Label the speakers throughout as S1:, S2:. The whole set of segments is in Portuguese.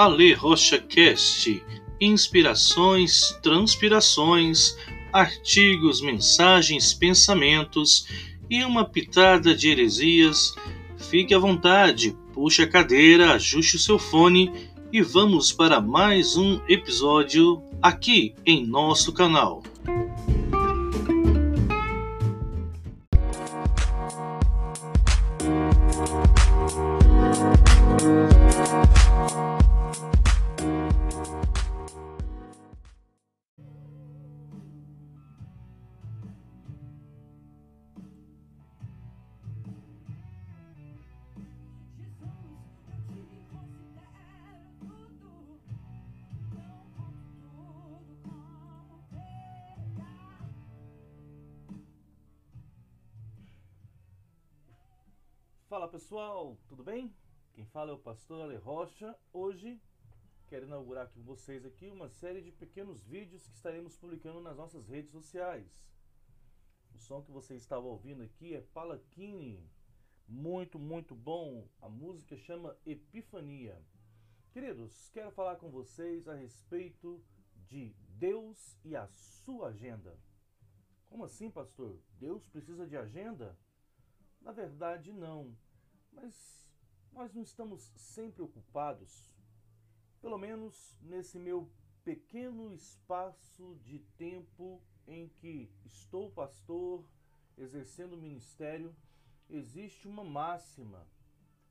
S1: Ale Rocha Cast, inspirações, transpirações, artigos, mensagens, pensamentos e uma pitada de heresias. Fique à vontade, puxe a cadeira, ajuste o seu fone e vamos para mais um episódio aqui em nosso canal.
S2: Fala pessoal, tudo bem? Quem fala é o pastor Ale Rocha. Hoje quero inaugurar com vocês aqui uma série de pequenos vídeos que estaremos publicando nas nossas redes sociais. O som que você estava ouvindo aqui é Palakini, muito, muito bom. A música chama Epifania. Queridos, quero falar com vocês a respeito de Deus e a sua agenda. Como assim, pastor? Deus precisa de agenda? Na verdade, não. Mas nós não estamos sempre ocupados. Pelo menos nesse meu pequeno espaço de tempo em que estou pastor, exercendo o ministério, existe uma máxima.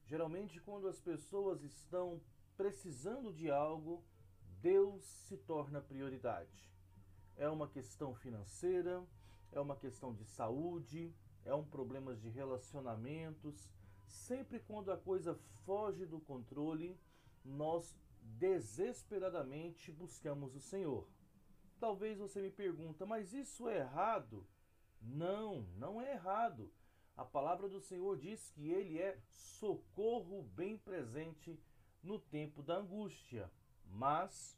S2: Geralmente, quando as pessoas estão precisando de algo, Deus se torna prioridade. É uma questão financeira, é uma questão de saúde, é um problema de relacionamentos. Sempre quando a coisa foge do controle, nós desesperadamente buscamos o Senhor. Talvez você me pergunta, mas isso é errado? Não, não é errado. A palavra do Senhor diz que ele é socorro bem presente no tempo da angústia. Mas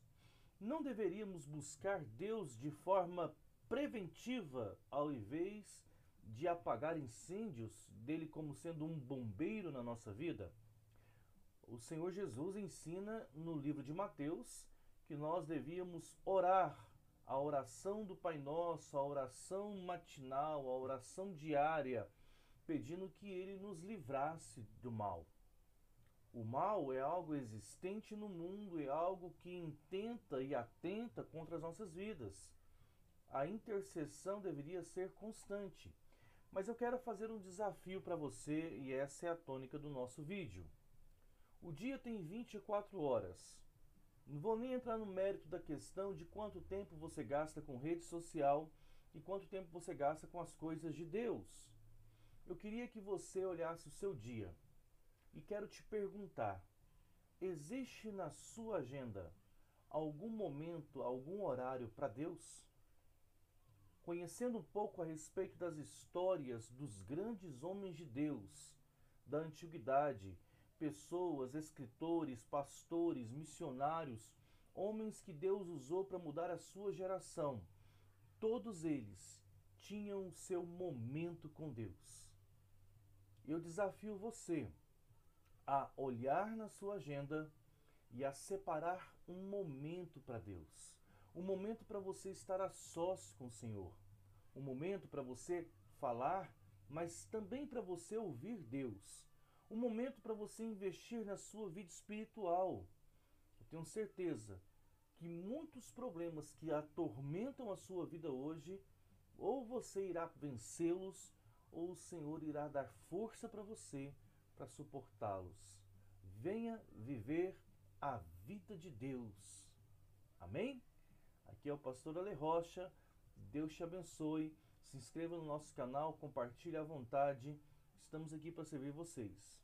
S2: não deveríamos buscar Deus de forma preventiva ao invés de apagar incêndios, dele como sendo um bombeiro na nossa vida? O Senhor Jesus ensina no livro de Mateus que nós devíamos orar a oração do Pai Nosso, a oração matinal, a oração diária, pedindo que ele nos livrasse do mal. O mal é algo existente no mundo, é algo que intenta e atenta contra as nossas vidas. A intercessão deveria ser constante. Mas eu quero fazer um desafio para você e essa é a tônica do nosso vídeo. O dia tem 24 horas. Não vou nem entrar no mérito da questão de quanto tempo você gasta com rede social e quanto tempo você gasta com as coisas de Deus. Eu queria que você olhasse o seu dia e quero te perguntar: existe na sua agenda algum momento, algum horário para Deus? Conhecendo um pouco a respeito das histórias dos grandes homens de Deus da antiguidade, pessoas, escritores, pastores, missionários, homens que Deus usou para mudar a sua geração, todos eles tinham o seu momento com Deus. Eu desafio você a olhar na sua agenda e a separar um momento para Deus um momento para você estar a sós com o Senhor, um momento para você falar, mas também para você ouvir Deus, um momento para você investir na sua vida espiritual. Eu tenho certeza que muitos problemas que atormentam a sua vida hoje, ou você irá vencê-los, ou o Senhor irá dar força para você para suportá-los. Venha viver a vida de Deus. Amém? Aqui é o pastor Ale Rocha. Deus te abençoe. Se inscreva no nosso canal, compartilhe à vontade. Estamos aqui para servir vocês.